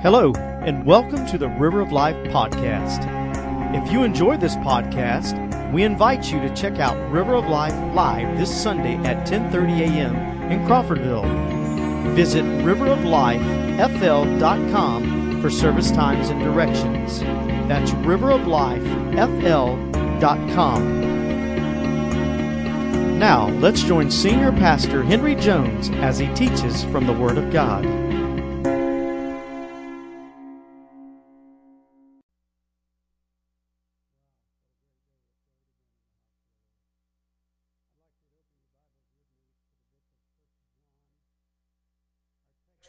Hello, and welcome to the River of Life podcast. If you enjoyed this podcast, we invite you to check out River of Life live this Sunday at 10:30 a.m. in Crawfordville. Visit riveroflifefl.com for service times and directions. That's riveroflifefl.com. Now, let's join Senior Pastor Henry Jones as he teaches from the Word of God.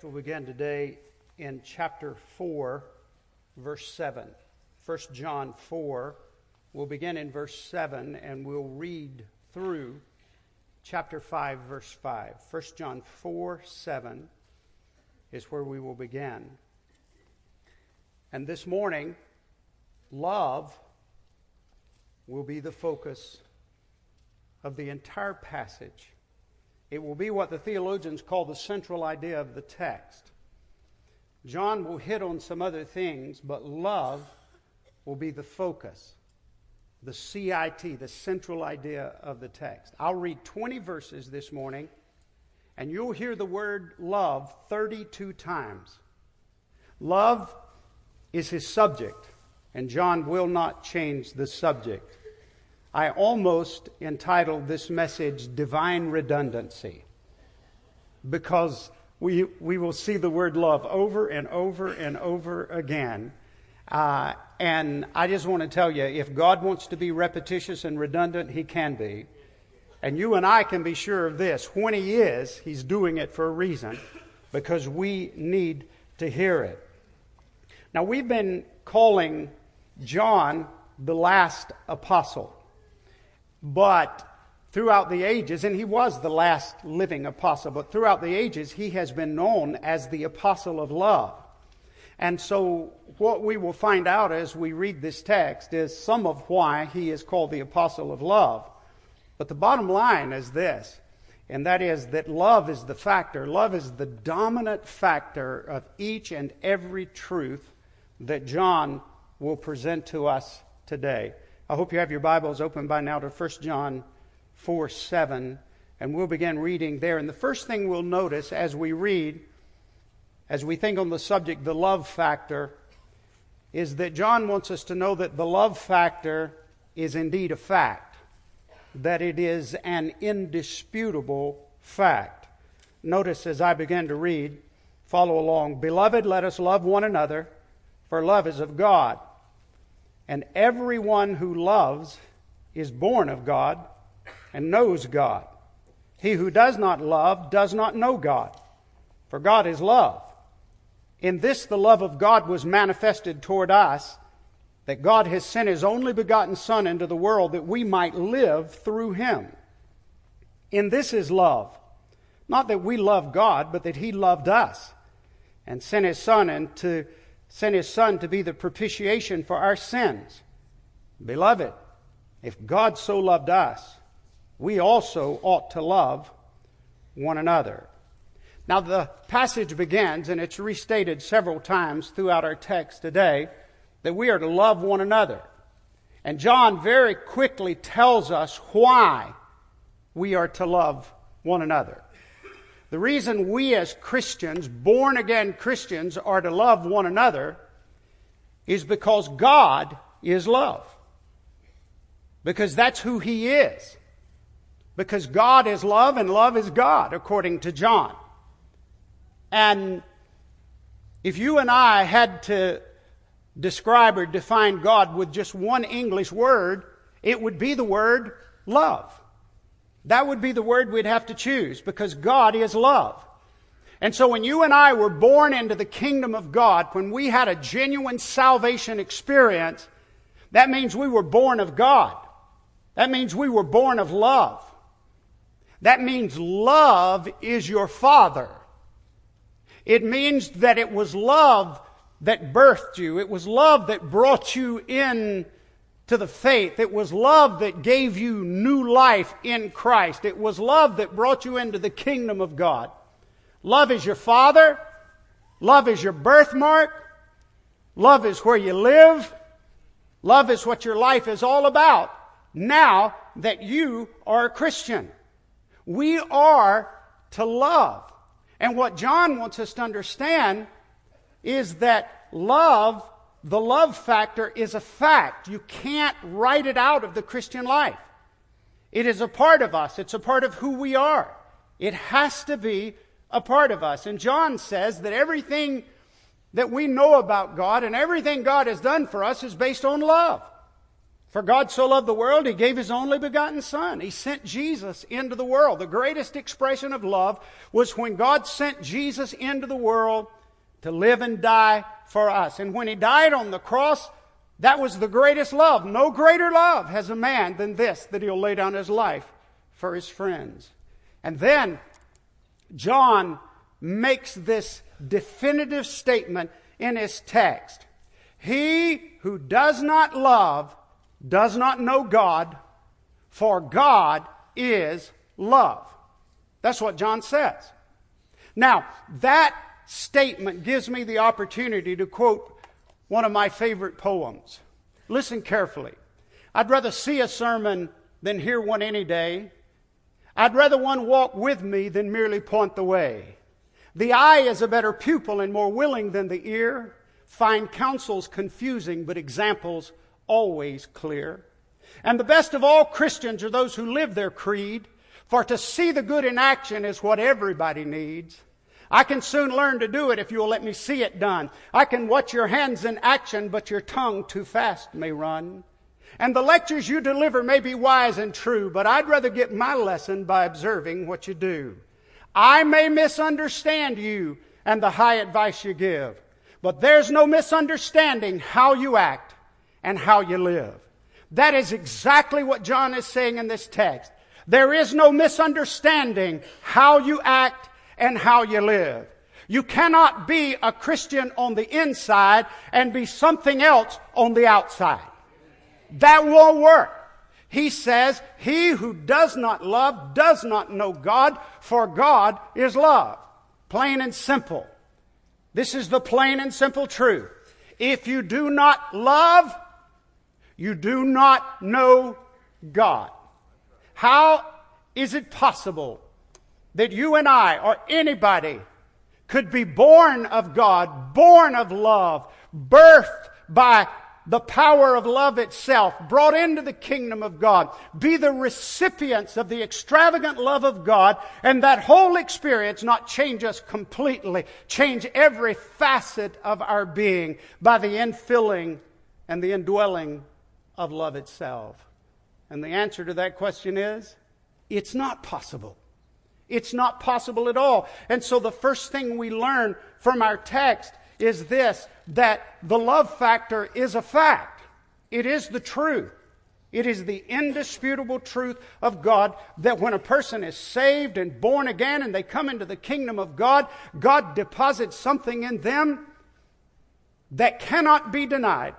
We'll begin today in chapter 4, verse 7. 1 John 4, we'll begin in verse 7 and we'll read through chapter 5, verse 5. 1 John 4, 7 is where we will begin. And this morning, love will be the focus of the entire passage. It will be what the theologians call the central idea of the text. John will hit on some other things, but love will be the focus, the CIT, the central idea of the text. I'll read 20 verses this morning, and you'll hear the word love 32 times. Love is his subject, and John will not change the subject. I almost entitled this message Divine Redundancy because we, we will see the word love over and over and over again. Uh, and I just want to tell you if God wants to be repetitious and redundant, He can be. And you and I can be sure of this. When He is, He's doing it for a reason because we need to hear it. Now, we've been calling John the last apostle. But throughout the ages, and he was the last living apostle, but throughout the ages, he has been known as the apostle of love. And so, what we will find out as we read this text is some of why he is called the apostle of love. But the bottom line is this, and that is that love is the factor. Love is the dominant factor of each and every truth that John will present to us today. I hope you have your Bibles open by now to 1 John 4 7, and we'll begin reading there. And the first thing we'll notice as we read, as we think on the subject, the love factor, is that John wants us to know that the love factor is indeed a fact, that it is an indisputable fact. Notice as I begin to read, follow along. Beloved, let us love one another, for love is of God. And everyone who loves is born of God and knows God. He who does not love does not know God, for God is love. In this, the love of God was manifested toward us, that God has sent his only begotten Son into the world that we might live through him. In this is love. Not that we love God, but that he loved us and sent his Son into sent his Son to be the propitiation for our sins. Beloved, if God so loved us, we also ought to love one another. Now, the passage begins, and it's restated several times throughout our text today, that we are to love one another. And John very quickly tells us why we are to love one another. The reason we as Christians, born again Christians, are to love one another is because God is love. Because that's who He is. Because God is love and love is God, according to John. And if you and I had to describe or define God with just one English word, it would be the word love. That would be the word we'd have to choose because God is love. And so when you and I were born into the kingdom of God, when we had a genuine salvation experience, that means we were born of God. That means we were born of love. That means love is your father. It means that it was love that birthed you. It was love that brought you in to the faith. It was love that gave you new life in Christ. It was love that brought you into the kingdom of God. Love is your father, Love is your birthmark. Love is where you live. Love is what your life is all about now that you are a Christian. We are to love. And what John wants us to understand is that love, the love factor, is a fact. You can't write it out of the Christian life. It is a part of us, it's a part of who we are. It has to be a part of us. And John says that everything that we know about God and everything God has done for us is based on love. For God so loved the world, He gave His only begotten Son. He sent Jesus into the world. The greatest expression of love was when God sent Jesus into the world to live and die for us. And when He died on the cross, that was the greatest love. No greater love has a man than this, that he'll lay down his life for his friends. And then John makes this definitive statement in his text. He who does not love does not know God, for God is love. That's what John says. Now, that statement gives me the opportunity to quote one of my favorite poems. Listen carefully. I'd rather see a sermon than hear one any day. I'd rather one walk with me than merely point the way. The eye is a better pupil and more willing than the ear. Find counsels confusing, but examples always clear. And the best of all Christians are those who live their creed, for to see the good in action is what everybody needs. I can soon learn to do it if you will let me see it done. I can watch your hands in action, but your tongue too fast may run. And the lectures you deliver may be wise and true, but I'd rather get my lesson by observing what you do. I may misunderstand you and the high advice you give, but there's no misunderstanding how you act and how you live. That is exactly what John is saying in this text. There is no misunderstanding how you act and how you live. You cannot be a Christian on the inside and be something else on the outside. That won't work. He says, He who does not love does not know God, for God is love. Plain and simple. This is the plain and simple truth. If you do not love, you do not know God. How is it possible that you and I or anybody could be born of God, born of love, birthed by the power of love itself, brought into the kingdom of God, be the recipients of the extravagant love of God, and that whole experience not change us completely, change every facet of our being by the infilling and the indwelling of love itself? And the answer to that question is it's not possible. It's not possible at all. And so the first thing we learn from our text is this that the love factor is a fact. It is the truth. It is the indisputable truth of God that when a person is saved and born again and they come into the kingdom of God, God deposits something in them that cannot be denied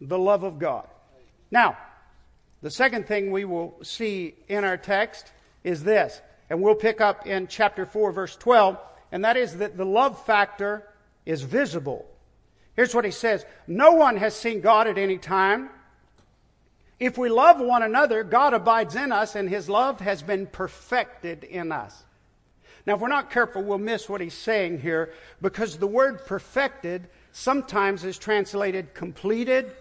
the love of God. Now, the second thing we will see in our text is this, and we'll pick up in chapter 4, verse 12, and that is that the love factor is visible. Here's what he says No one has seen God at any time. If we love one another, God abides in us, and his love has been perfected in us. Now, if we're not careful, we'll miss what he's saying here because the word perfected sometimes is translated completed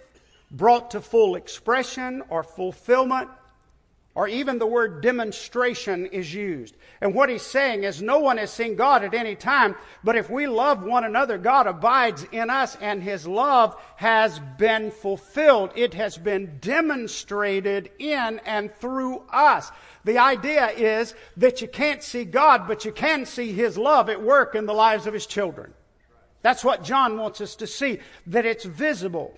brought to full expression or fulfillment, or even the word demonstration is used. And what he's saying is no one has seen God at any time, but if we love one another, God abides in us and his love has been fulfilled. It has been demonstrated in and through us. The idea is that you can't see God, but you can see his love at work in the lives of his children. That's what John wants us to see, that it's visible.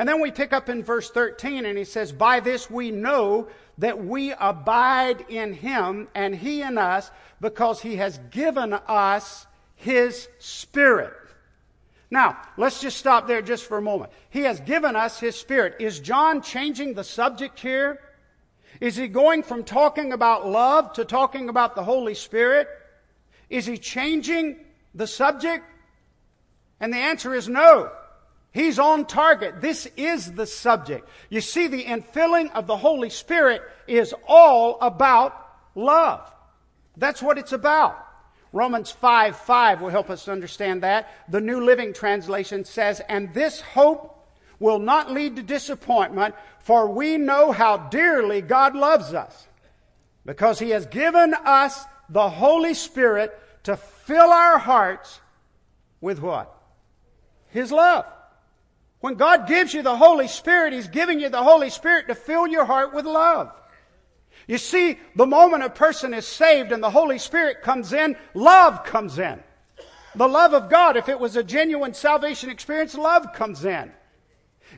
And then we pick up in verse 13 and he says, By this we know that we abide in him and he in us because he has given us his spirit. Now, let's just stop there just for a moment. He has given us his spirit. Is John changing the subject here? Is he going from talking about love to talking about the Holy Spirit? Is he changing the subject? And the answer is no. He's on target. This is the subject. You see, the infilling of the Holy Spirit is all about love. That's what it's about. Romans 5 5 will help us understand that. The New Living Translation says, And this hope will not lead to disappointment, for we know how dearly God loves us, because He has given us the Holy Spirit to fill our hearts with what? His love. When God gives you the Holy Spirit, He's giving you the Holy Spirit to fill your heart with love. You see, the moment a person is saved and the Holy Spirit comes in, love comes in. The love of God, if it was a genuine salvation experience, love comes in.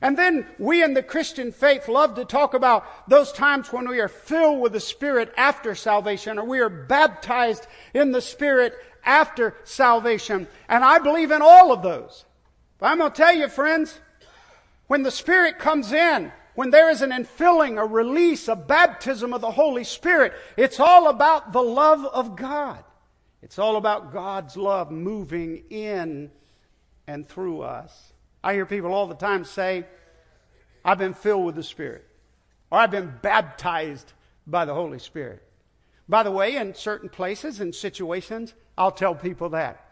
And then we in the Christian faith love to talk about those times when we are filled with the Spirit after salvation or we are baptized in the Spirit after salvation. And I believe in all of those. But I'm going to tell you, friends, when the Spirit comes in, when there is an infilling, a release, a baptism of the Holy Spirit, it's all about the love of God. It's all about God's love moving in and through us. I hear people all the time say, I've been filled with the Spirit, or I've been baptized by the Holy Spirit. By the way, in certain places and situations, I'll tell people that.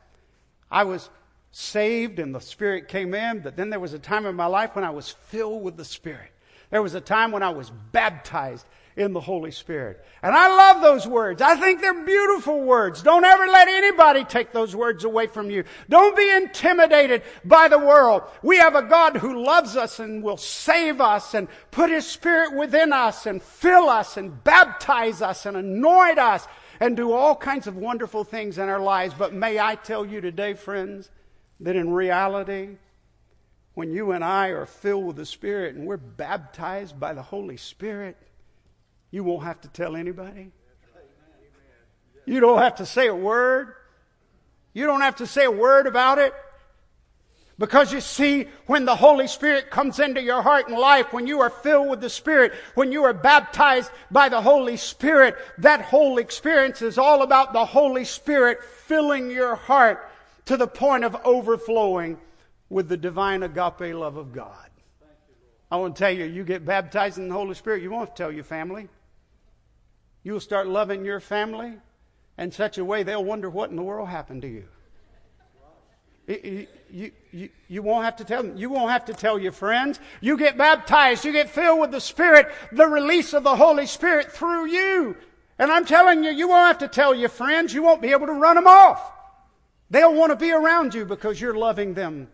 I was saved and the Spirit came in, but then there was a time in my life when I was filled with the Spirit. There was a time when I was baptized in the Holy Spirit. And I love those words. I think they're beautiful words. Don't ever let anybody take those words away from you. Don't be intimidated by the world. We have a God who loves us and will save us and put His Spirit within us and fill us and baptize us and anoint us and do all kinds of wonderful things in our lives. But may I tell you today, friends, that in reality, when you and I are filled with the Spirit and we're baptized by the Holy Spirit, you won't have to tell anybody. You don't have to say a word. You don't have to say a word about it. Because you see, when the Holy Spirit comes into your heart and life, when you are filled with the Spirit, when you are baptized by the Holy Spirit, that whole experience is all about the Holy Spirit filling your heart to the point of overflowing with the divine agape love of God. I want to tell you, you get baptized in the Holy Spirit, you won't tell your family. You'll start loving your family in such a way they'll wonder what in the world happened to you. You, you, you, you, won't have to tell them. You won't have to tell your friends. You get baptized. You get filled with the Spirit, the release of the Holy Spirit through you. And I'm telling you, you won't have to tell your friends. You won't be able to run them off. They'll want to be around you because you're loving them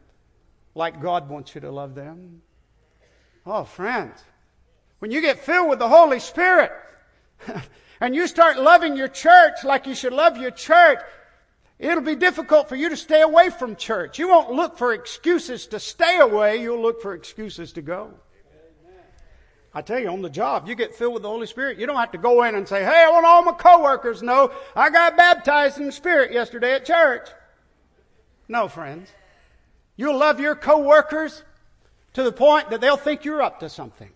like God wants you to love them. Oh, friends, when you get filled with the Holy Spirit and you start loving your church like you should love your church, it'll be difficult for you to stay away from church. You won't look for excuses to stay away, you'll look for excuses to go. I tell you, on the job, you get filled with the Holy Spirit. You don't have to go in and say, Hey, I want all my coworkers to know I got baptized in the Spirit yesterday at church. No, friends. You'll love your coworkers to the point that they'll think you're up to something.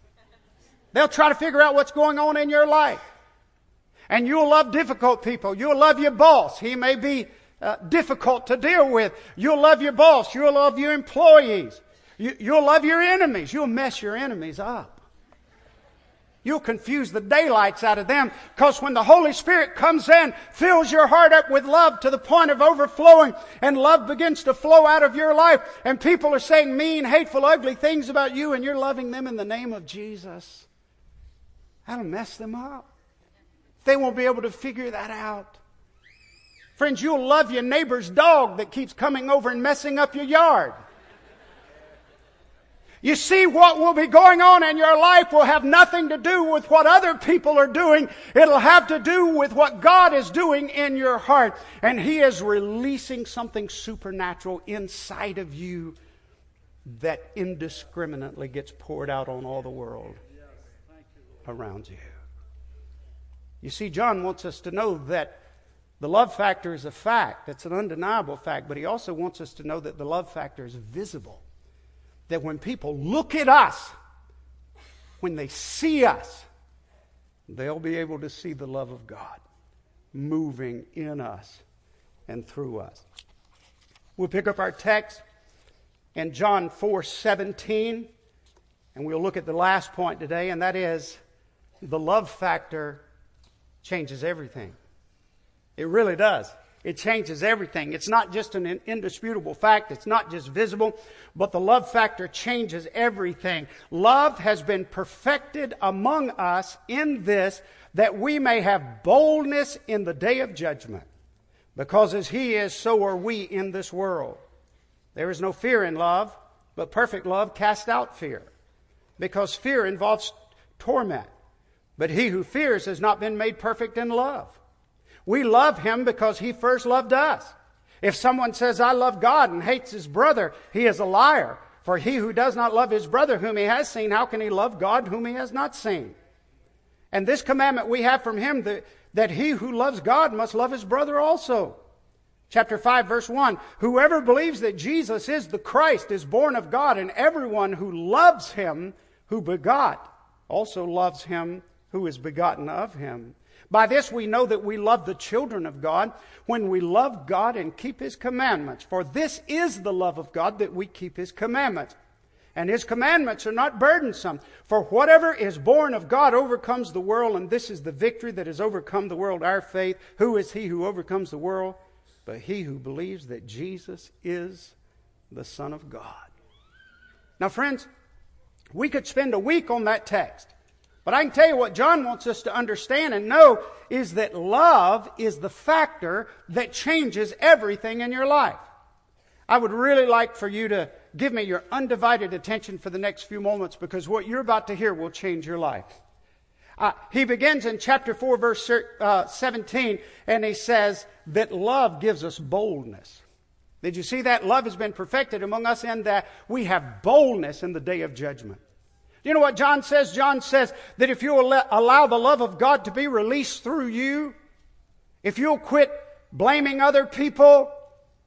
They'll try to figure out what's going on in your life. And you'll love difficult people. You'll love your boss. He may be uh, difficult to deal with. You'll love your boss. You'll love your employees. You, you'll love your enemies. You'll mess your enemies up. You'll confuse the daylights out of them because when the Holy Spirit comes in, fills your heart up with love to the point of overflowing and love begins to flow out of your life and people are saying mean, hateful, ugly things about you and you're loving them in the name of Jesus. That'll mess them up. They won't be able to figure that out. Friends, you'll love your neighbor's dog that keeps coming over and messing up your yard. You see, what will be going on in your life will have nothing to do with what other people are doing. It'll have to do with what God is doing in your heart. And He is releasing something supernatural inside of you that indiscriminately gets poured out on all the world around you. You see, John wants us to know that the love factor is a fact. It's an undeniable fact. But he also wants us to know that the love factor is visible that when people look at us, when they see us, they'll be able to see the love of God moving in us and through us. We'll pick up our text in John 4 17. And we'll look at the last point today, and that is the love factor changes everything. It really does. It changes everything. It's not just an indisputable fact. It's not just visible, but the love factor changes everything. Love has been perfected among us in this that we may have boldness in the day of judgment. Because as He is, so are we in this world. There is no fear in love, but perfect love casts out fear. Because fear involves torment. But he who fears has not been made perfect in love. We love him because he first loved us. If someone says, I love God and hates his brother, he is a liar. For he who does not love his brother whom he has seen, how can he love God whom he has not seen? And this commandment we have from him that, that he who loves God must love his brother also. Chapter 5, verse 1 Whoever believes that Jesus is the Christ is born of God, and everyone who loves him who begot also loves him who is begotten of him. By this we know that we love the children of God when we love God and keep his commandments. For this is the love of God that we keep his commandments. And his commandments are not burdensome. For whatever is born of God overcomes the world, and this is the victory that has overcome the world, our faith. Who is he who overcomes the world? But he who believes that Jesus is the Son of God. Now, friends, we could spend a week on that text. But I can tell you what John wants us to understand and know is that love is the factor that changes everything in your life. I would really like for you to give me your undivided attention for the next few moments because what you're about to hear will change your life. Uh, he begins in chapter 4, verse uh, 17, and he says that love gives us boldness. Did you see that? Love has been perfected among us in that we have boldness in the day of judgment. You know what John says? John says that if you'll allow the love of God to be released through you, if you'll quit blaming other people,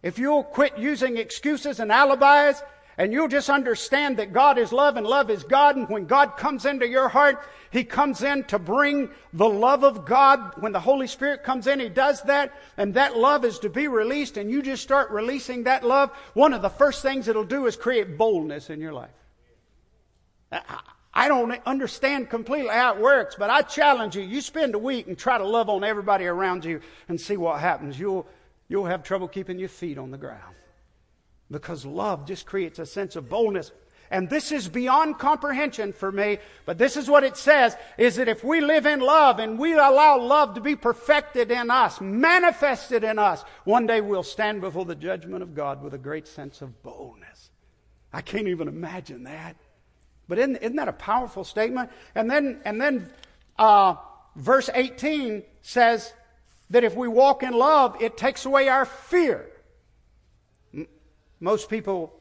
if you'll quit using excuses and alibis, and you'll just understand that God is love and love is God, and when God comes into your heart, He comes in to bring the love of God. When the Holy Spirit comes in, He does that, and that love is to be released, and you just start releasing that love. One of the first things it'll do is create boldness in your life. I don't understand completely how it works, but I challenge you. You spend a week and try to love on everybody around you and see what happens. You'll, you'll have trouble keeping your feet on the ground. Because love just creates a sense of boldness. And this is beyond comprehension for me, but this is what it says, is that if we live in love and we allow love to be perfected in us, manifested in us, one day we'll stand before the judgment of God with a great sense of boldness. I can't even imagine that. But isn't, isn't that a powerful statement? And then, and then uh, verse 18 says that if we walk in love, it takes away our fear. Most people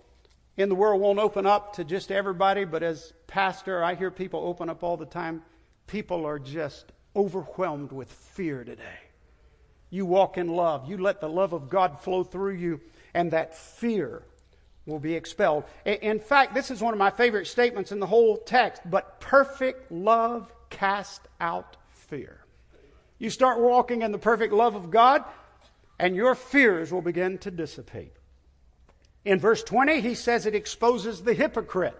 in the world won't open up to just everybody, but as pastor, I hear people open up all the time. People are just overwhelmed with fear today. You walk in love. You let the love of God flow through you, and that fear will be expelled. In fact, this is one of my favorite statements in the whole text, but perfect love casts out fear. You start walking in the perfect love of God, and your fears will begin to dissipate. In verse 20, he says it exposes the hypocrite.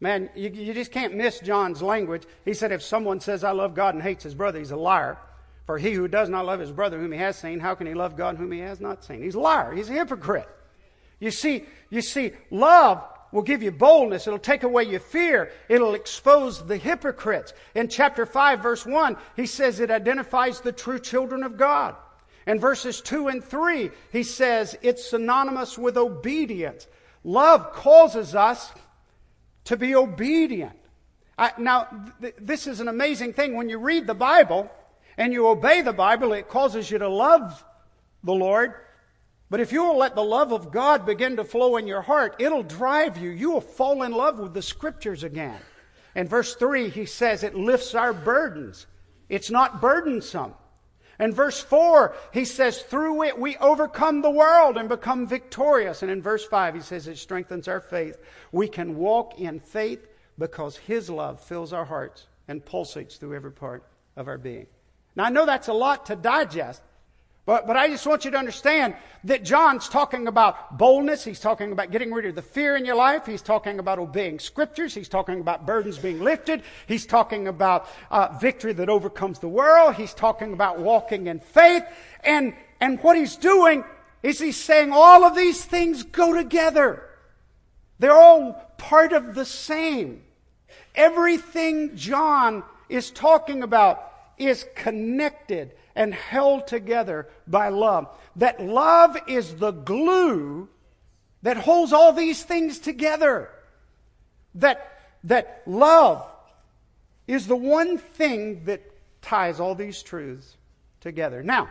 Man, you, you, just can't miss John's language. He said, if someone says, I love God and hates his brother, he's a liar. For he who does not love his brother whom he has seen, how can he love God whom he has not seen? He's a liar. He's a hypocrite. You see, you see, love will give you boldness. It'll take away your fear. It'll expose the hypocrites. In chapter 5, verse 1, he says it identifies the true children of God. In verses 2 and 3, he says it's synonymous with obedience. Love causes us to be obedient. I, now, th- this is an amazing thing. When you read the Bible and you obey the Bible, it causes you to love the Lord. But if you will let the love of God begin to flow in your heart, it'll drive you. You will fall in love with the scriptures again. In verse 3, he says it lifts our burdens. It's not burdensome. In verse 4, he says, through it we overcome the world and become victorious. And in verse 5, he says it strengthens our faith. We can walk in faith because his love fills our hearts and pulsates through every part of our being. Now, I know that's a lot to digest, But, but I just want you to understand that John's talking about boldness. He's talking about getting rid of the fear in your life. He's talking about obeying scriptures. He's talking about burdens being lifted. He's talking about uh, victory that overcomes the world. He's talking about walking in faith. And, and what he's doing is he's saying all of these things go together. They're all part of the same. Everything John is talking about is connected and held together by love. That love is the glue that holds all these things together. That, that love is the one thing that ties all these truths together. Now,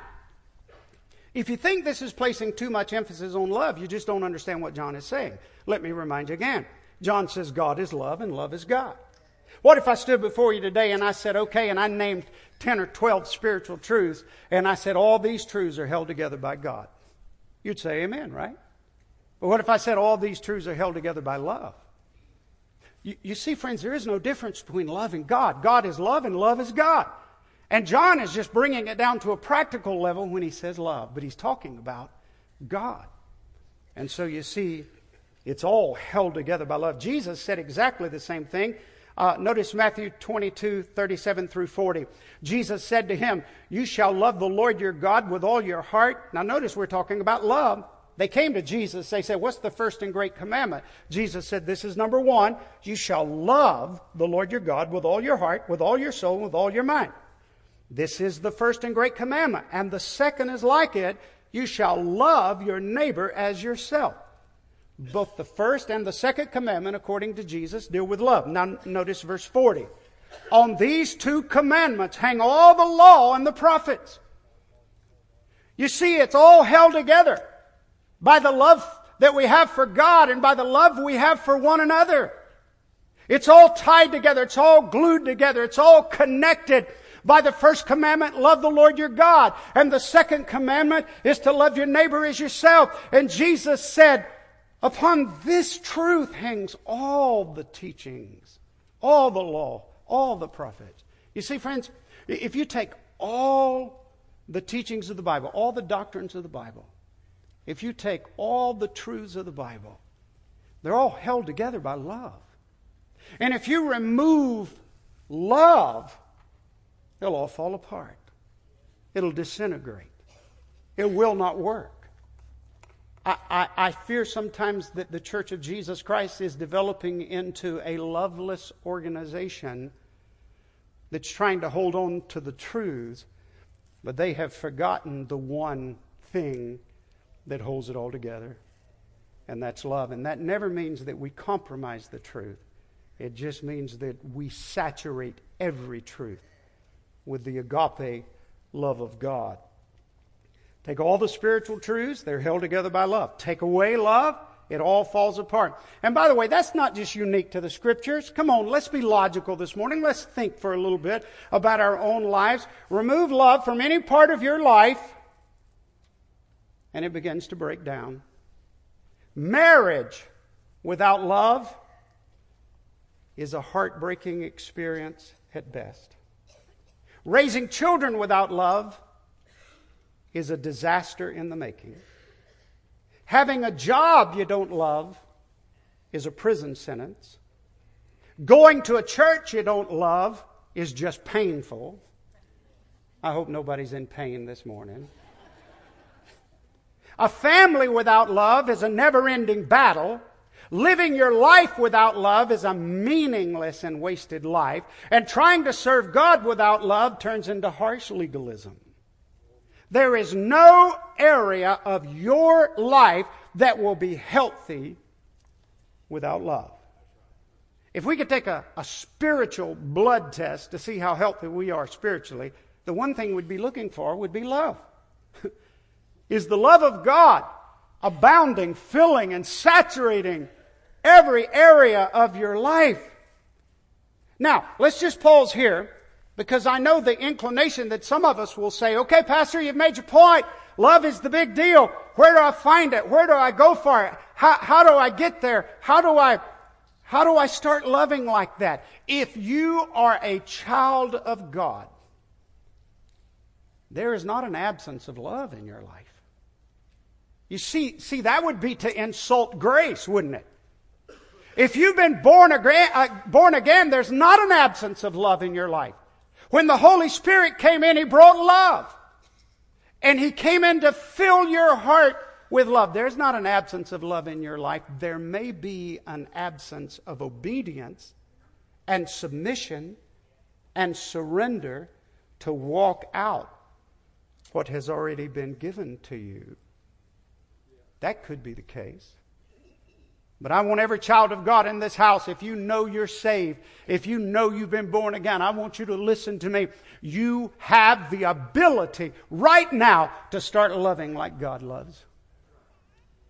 if you think this is placing too much emphasis on love, you just don't understand what John is saying. Let me remind you again. John says God is love and love is God. What if I stood before you today and I said, okay, and I named 10 or 12 spiritual truths, and I said, all these truths are held together by God? You'd say amen, right? But what if I said all these truths are held together by love? You, you see, friends, there is no difference between love and God. God is love and love is God. And John is just bringing it down to a practical level when he says love, but he's talking about God. And so you see, it's all held together by love. Jesus said exactly the same thing uh, notice Matthew 22, 37 through 40. Jesus said to him, You shall love the Lord your God with all your heart. Now, notice we're talking about love. They came to Jesus. They said, What's the first and great commandment? Jesus said, This is number one. You shall love the Lord your God with all your heart, with all your soul, with all your mind. This is the first and great commandment. And the second is like it. You shall love your neighbor as yourself. Both the first and the second commandment, according to Jesus, deal with love. Now, notice verse 40. On these two commandments hang all the law and the prophets. You see, it's all held together by the love that we have for God and by the love we have for one another. It's all tied together. It's all glued together. It's all connected by the first commandment, love the Lord your God. And the second commandment is to love your neighbor as yourself. And Jesus said, Upon this truth hangs all the teachings, all the law, all the prophets. You see, friends, if you take all the teachings of the Bible, all the doctrines of the Bible, if you take all the truths of the Bible, they're all held together by love. And if you remove love, it'll all fall apart. It'll disintegrate. It will not work. I, I, I, fear sometimes that the Church of Jesus Christ is developing into a loveless organization that's trying to hold on to the truths, but they have forgotten the one thing that holds it all together, and that's love. And that never means that we compromise the truth, it just means that we saturate every truth with the agape love of God. Take all the spiritual truths, they're held together by love. Take away love, it all falls apart. And by the way, that's not just unique to the scriptures. Come on, let's be logical this morning. Let's think for a little bit about our own lives. Remove love from any part of your life, and it begins to break down. Marriage without love is a heartbreaking experience at best. Raising children without love is a disaster in the making. Having a job you don't love is a prison sentence. Going to a church you don't love is just painful. I hope nobody's in pain this morning. A family without love is a never ending battle. Living your life without love is a meaningless and wasted life. And trying to serve God without love turns into harsh legalism. There is no area of your life that will be healthy without love. If we could take a, a spiritual blood test to see how healthy we are spiritually, the one thing we'd be looking for would be love. is the love of God abounding, filling, and saturating every area of your life? Now, let's just pause here because I know the inclination that some of us will say, okay, Pastor, you've made your point. Love is the big deal. Where do I find it? Where do I go for it? How, how do I get there? How do I, how do I start loving like that? If you are a child of God, there is not an absence of love in your life. You see, see, that would be to insult grace, wouldn't it? If you've been born again, uh, born again, there's not an absence of love in your life. When the Holy Spirit came in, He brought love. And He came in to fill your heart with love. There's not an absence of love in your life. There may be an absence of obedience and submission and surrender to walk out what has already been given to you. That could be the case. But I want every child of God in this house, if you know you're saved, if you know you've been born again, I want you to listen to me. You have the ability right now to start loving like God loves.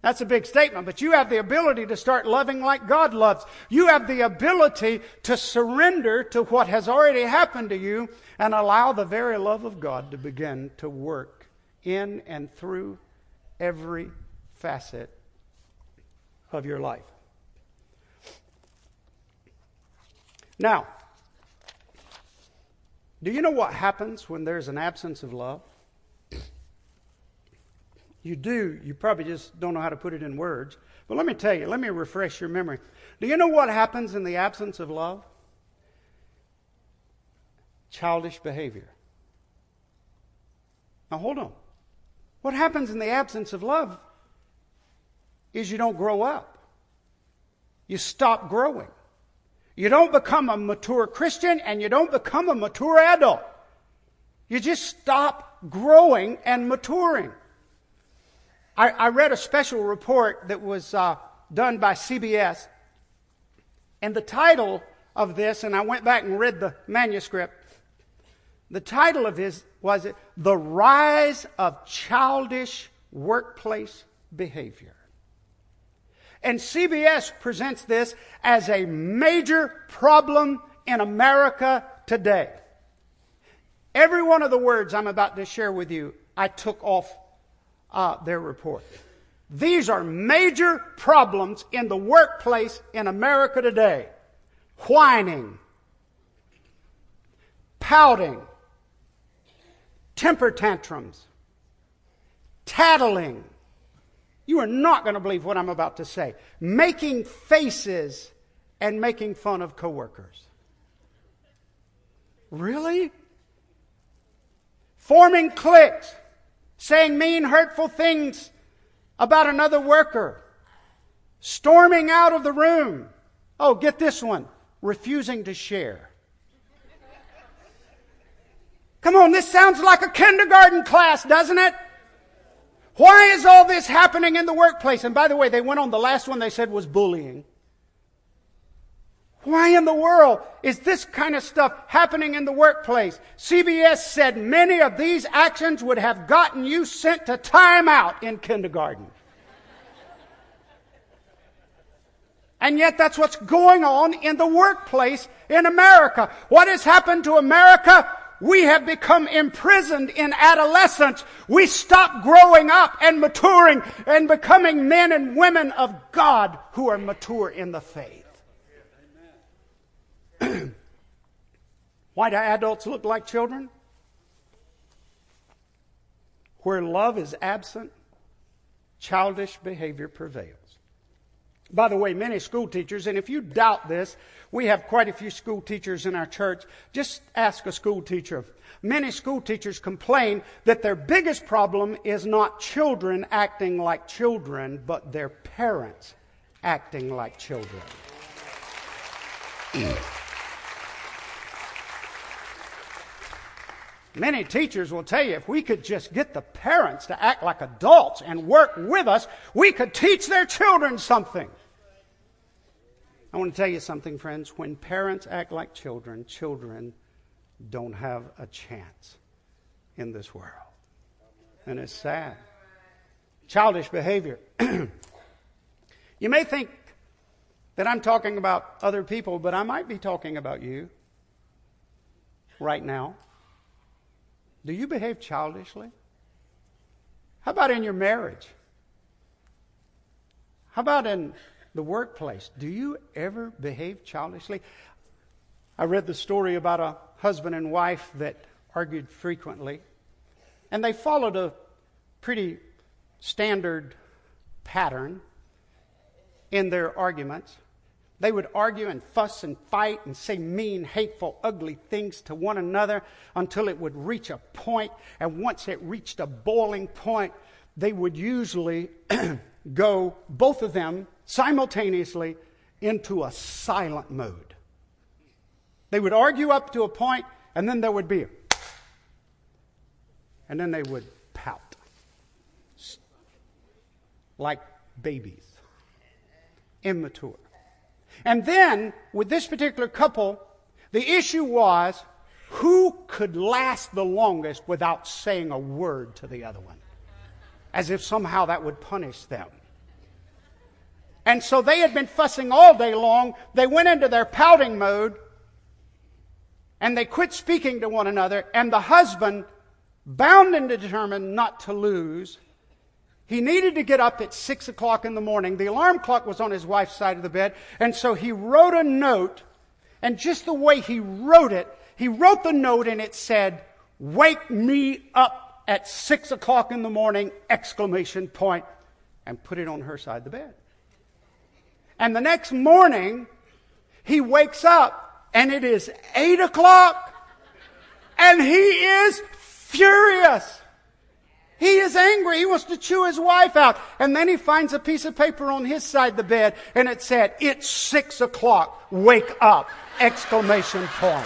That's a big statement, but you have the ability to start loving like God loves. You have the ability to surrender to what has already happened to you and allow the very love of God to begin to work in and through every facet of your life. Now, do you know what happens when there's an absence of love? You do. You probably just don't know how to put it in words. But let me tell you, let me refresh your memory. Do you know what happens in the absence of love? Childish behavior. Now hold on. What happens in the absence of love is you don't grow up. You stop growing. You don't become a mature Christian and you don't become a mature adult. You just stop growing and maturing. I, I read a special report that was uh, done by CBS, and the title of this, and I went back and read the manuscript. The title of his was it, The Rise of Childish Workplace Behavior. And CBS presents this as a major problem in America today. Every one of the words I'm about to share with you, I took off uh, their report. These are major problems in the workplace in America today whining, pouting, temper tantrums, tattling. You are not going to believe what I'm about to say. Making faces and making fun of coworkers. Really? Forming cliques saying mean, hurtful things about another worker, storming out of the room. Oh, get this one refusing to share. Come on, this sounds like a kindergarten class, doesn't it? Why is all this happening in the workplace? And by the way, they went on, the last one they said was bullying. Why in the world is this kind of stuff happening in the workplace? CBS said many of these actions would have gotten you sent to timeout in kindergarten. And yet that's what's going on in the workplace in America. What has happened to America? We have become imprisoned in adolescence. We stop growing up and maturing and becoming men and women of God who are mature in the faith. Why do adults look like children? Where love is absent, childish behavior prevails. By the way, many school teachers, and if you doubt this, we have quite a few school teachers in our church. Just ask a school teacher. Many school teachers complain that their biggest problem is not children acting like children, but their parents acting like children. Many teachers will tell you if we could just get the parents to act like adults and work with us, we could teach their children something. I want to tell you something, friends. When parents act like children, children don't have a chance in this world. And it's sad. Childish behavior. you may think that I'm talking about other people, but I might be talking about you right now. Do you behave childishly? How about in your marriage? How about in the workplace? Do you ever behave childishly? I read the story about a husband and wife that argued frequently. And they followed a pretty standard pattern in their arguments. They would argue and fuss and fight and say mean, hateful, ugly things to one another until it would reach a point. And once it reached a boiling point, they would usually go, both of them simultaneously, into a silent mode. They would argue up to a point, and then there would be a, and then they would pout like babies, immature. And then, with this particular couple, the issue was who could last the longest without saying a word to the other one, as if somehow that would punish them. And so they had been fussing all day long. They went into their pouting mode and they quit speaking to one another. And the husband, bound and determined not to lose, he needed to get up at six o'clock in the morning. The alarm clock was on his wife's side of the bed. And so he wrote a note. And just the way he wrote it, he wrote the note and it said, Wake me up at six o'clock in the morning, exclamation point, and put it on her side of the bed. And the next morning, he wakes up and it is eight o'clock and he is furious. He is angry. He wants to chew his wife out. And then he finds a piece of paper on his side of the bed and it said, It's six o'clock. Wake up! Exclamation point.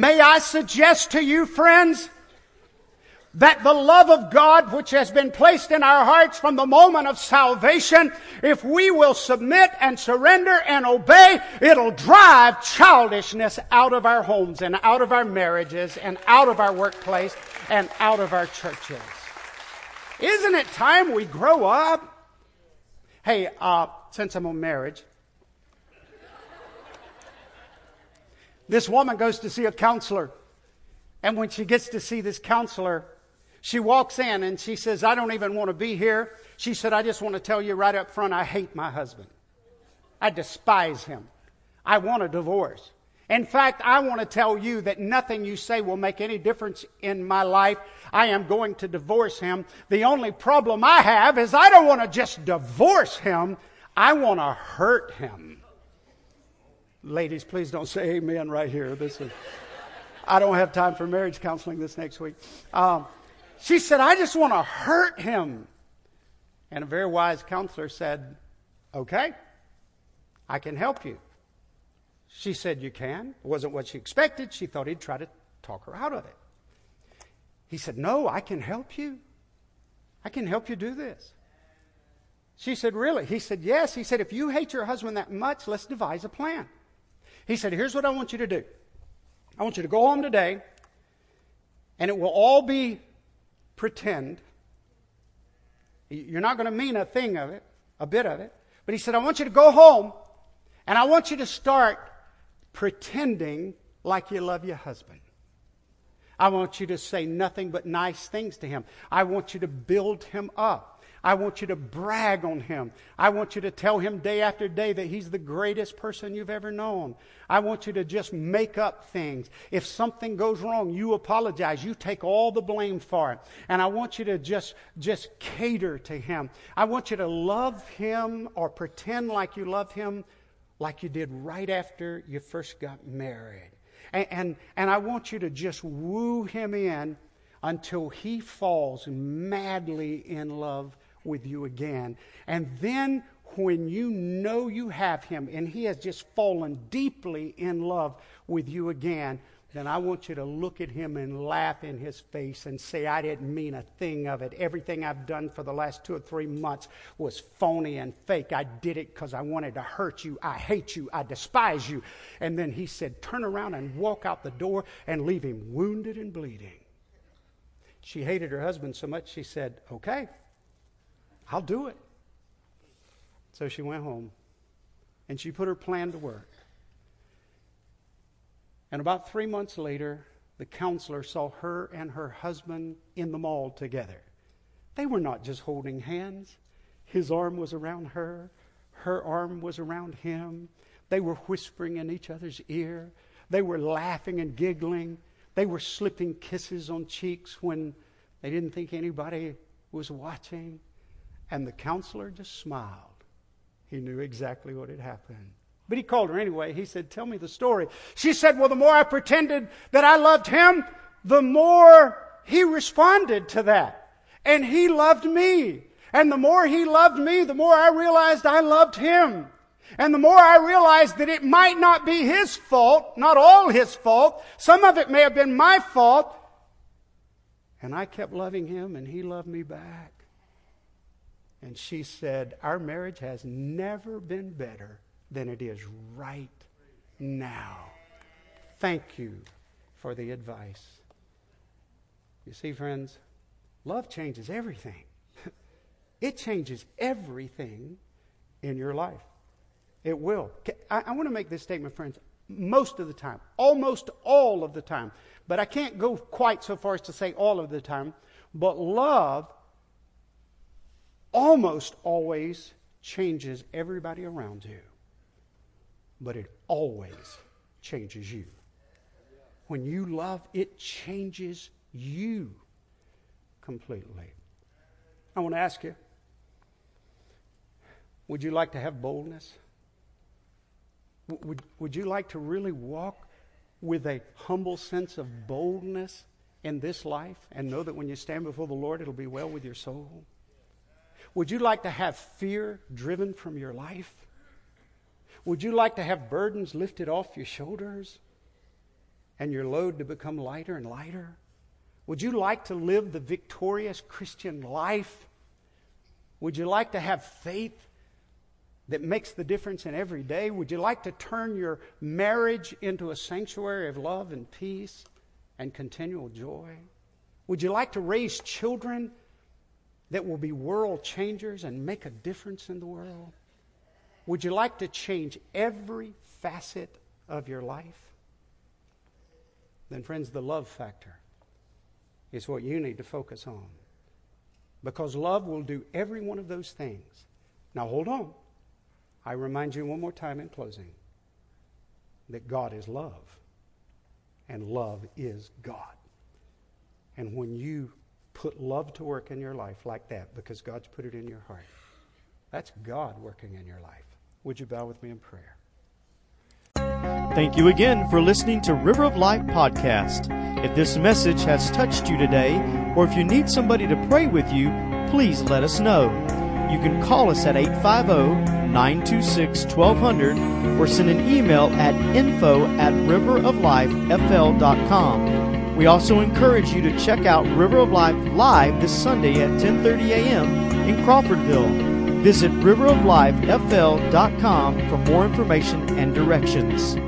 May I suggest to you, friends, that the love of God, which has been placed in our hearts from the moment of salvation, if we will submit and surrender and obey, it'll drive childishness out of our homes and out of our marriages and out of our workplace and out of our churches. Isn't it time we grow up? Hey, uh, since I'm on marriage, This woman goes to see a counselor. And when she gets to see this counselor, she walks in and she says, I don't even want to be here. She said, I just want to tell you right up front, I hate my husband. I despise him. I want a divorce. In fact, I want to tell you that nothing you say will make any difference in my life. I am going to divorce him. The only problem I have is I don't want to just divorce him. I want to hurt him. Ladies, please don't say amen right here. This is, I don't have time for marriage counseling this next week. Um, she said, I just want to hurt him. And a very wise counselor said, Okay, I can help you. She said, You can. It wasn't what she expected. She thought he'd try to talk her out of it. He said, No, I can help you. I can help you do this. She said, Really? He said, Yes. He said, If you hate your husband that much, let's devise a plan. He said, Here's what I want you to do I want you to go home today, and it will all be pretend. You're not going to mean a thing of it, a bit of it. But he said, I want you to go home, and I want you to start pretending like you love your husband. I want you to say nothing but nice things to him. I want you to build him up. I want you to brag on him. I want you to tell him day after day that he's the greatest person you've ever known. I want you to just make up things. If something goes wrong, you apologize. You take all the blame for it. And I want you to just, just cater to him. I want you to love him or pretend like you love him like you did right after you first got married. And, and, and I want you to just woo him in until he falls madly in love with you again. And then when you know you have him and he has just fallen deeply in love with you again, then I want you to look at him and laugh in his face and say, I didn't mean a thing of it. Everything I've done for the last two or three months was phony and fake. I did it because I wanted to hurt you. I hate you. I despise you. And then he said, Turn around and walk out the door and leave him wounded and bleeding. She hated her husband so much, she said, Okay, I'll do it. So she went home and she put her plan to work. And about three months later, the counselor saw her and her husband in the mall together. They were not just holding hands, his arm was around her, her arm was around him. They were whispering in each other's ear. They were laughing and giggling. They were slipping kisses on cheeks when they didn't think anybody was watching. And the counselor just smiled. He knew exactly what had happened. But he called her anyway. He said, Tell me the story. She said, Well, the more I pretended that I loved him, the more he responded to that. And he loved me. And the more he loved me, the more I realized I loved him. And the more I realized that it might not be his fault, not all his fault, some of it may have been my fault. And I kept loving him and he loved me back. And she said, Our marriage has never been better than it is right now. Thank you for the advice. You see, friends, love changes everything. it changes everything in your life. It will. I, I want to make this statement, friends, most of the time, almost all of the time. But I can't go quite so far as to say all of the time. But love almost always changes everybody around you but it always changes you. When you love, it changes you completely. I want to ask you would you like to have boldness? Would, would you like to really walk with a humble sense of boldness in this life and know that when you stand before the Lord, it'll be well with your soul? Would you like to have fear driven from your life? Would you like to have burdens lifted off your shoulders and your load to become lighter and lighter? Would you like to live the victorious Christian life? Would you like to have faith that makes the difference in every day? Would you like to turn your marriage into a sanctuary of love and peace and continual joy? Would you like to raise children that will be world changers and make a difference in the world? Would you like to change every facet of your life? Then, friends, the love factor is what you need to focus on. Because love will do every one of those things. Now, hold on. I remind you one more time in closing that God is love, and love is God. And when you put love to work in your life like that, because God's put it in your heart, that's God working in your life. Would you bow with me in prayer? Thank you again for listening to River of Life podcast. If this message has touched you today, or if you need somebody to pray with you, please let us know. You can call us at 850 926 1200 or send an email at info at riveroflifefl.com. We also encourage you to check out River of Life live this Sunday at 10:30 a.m. in Crawfordville. Visit riveroflifefl.com for more information and directions.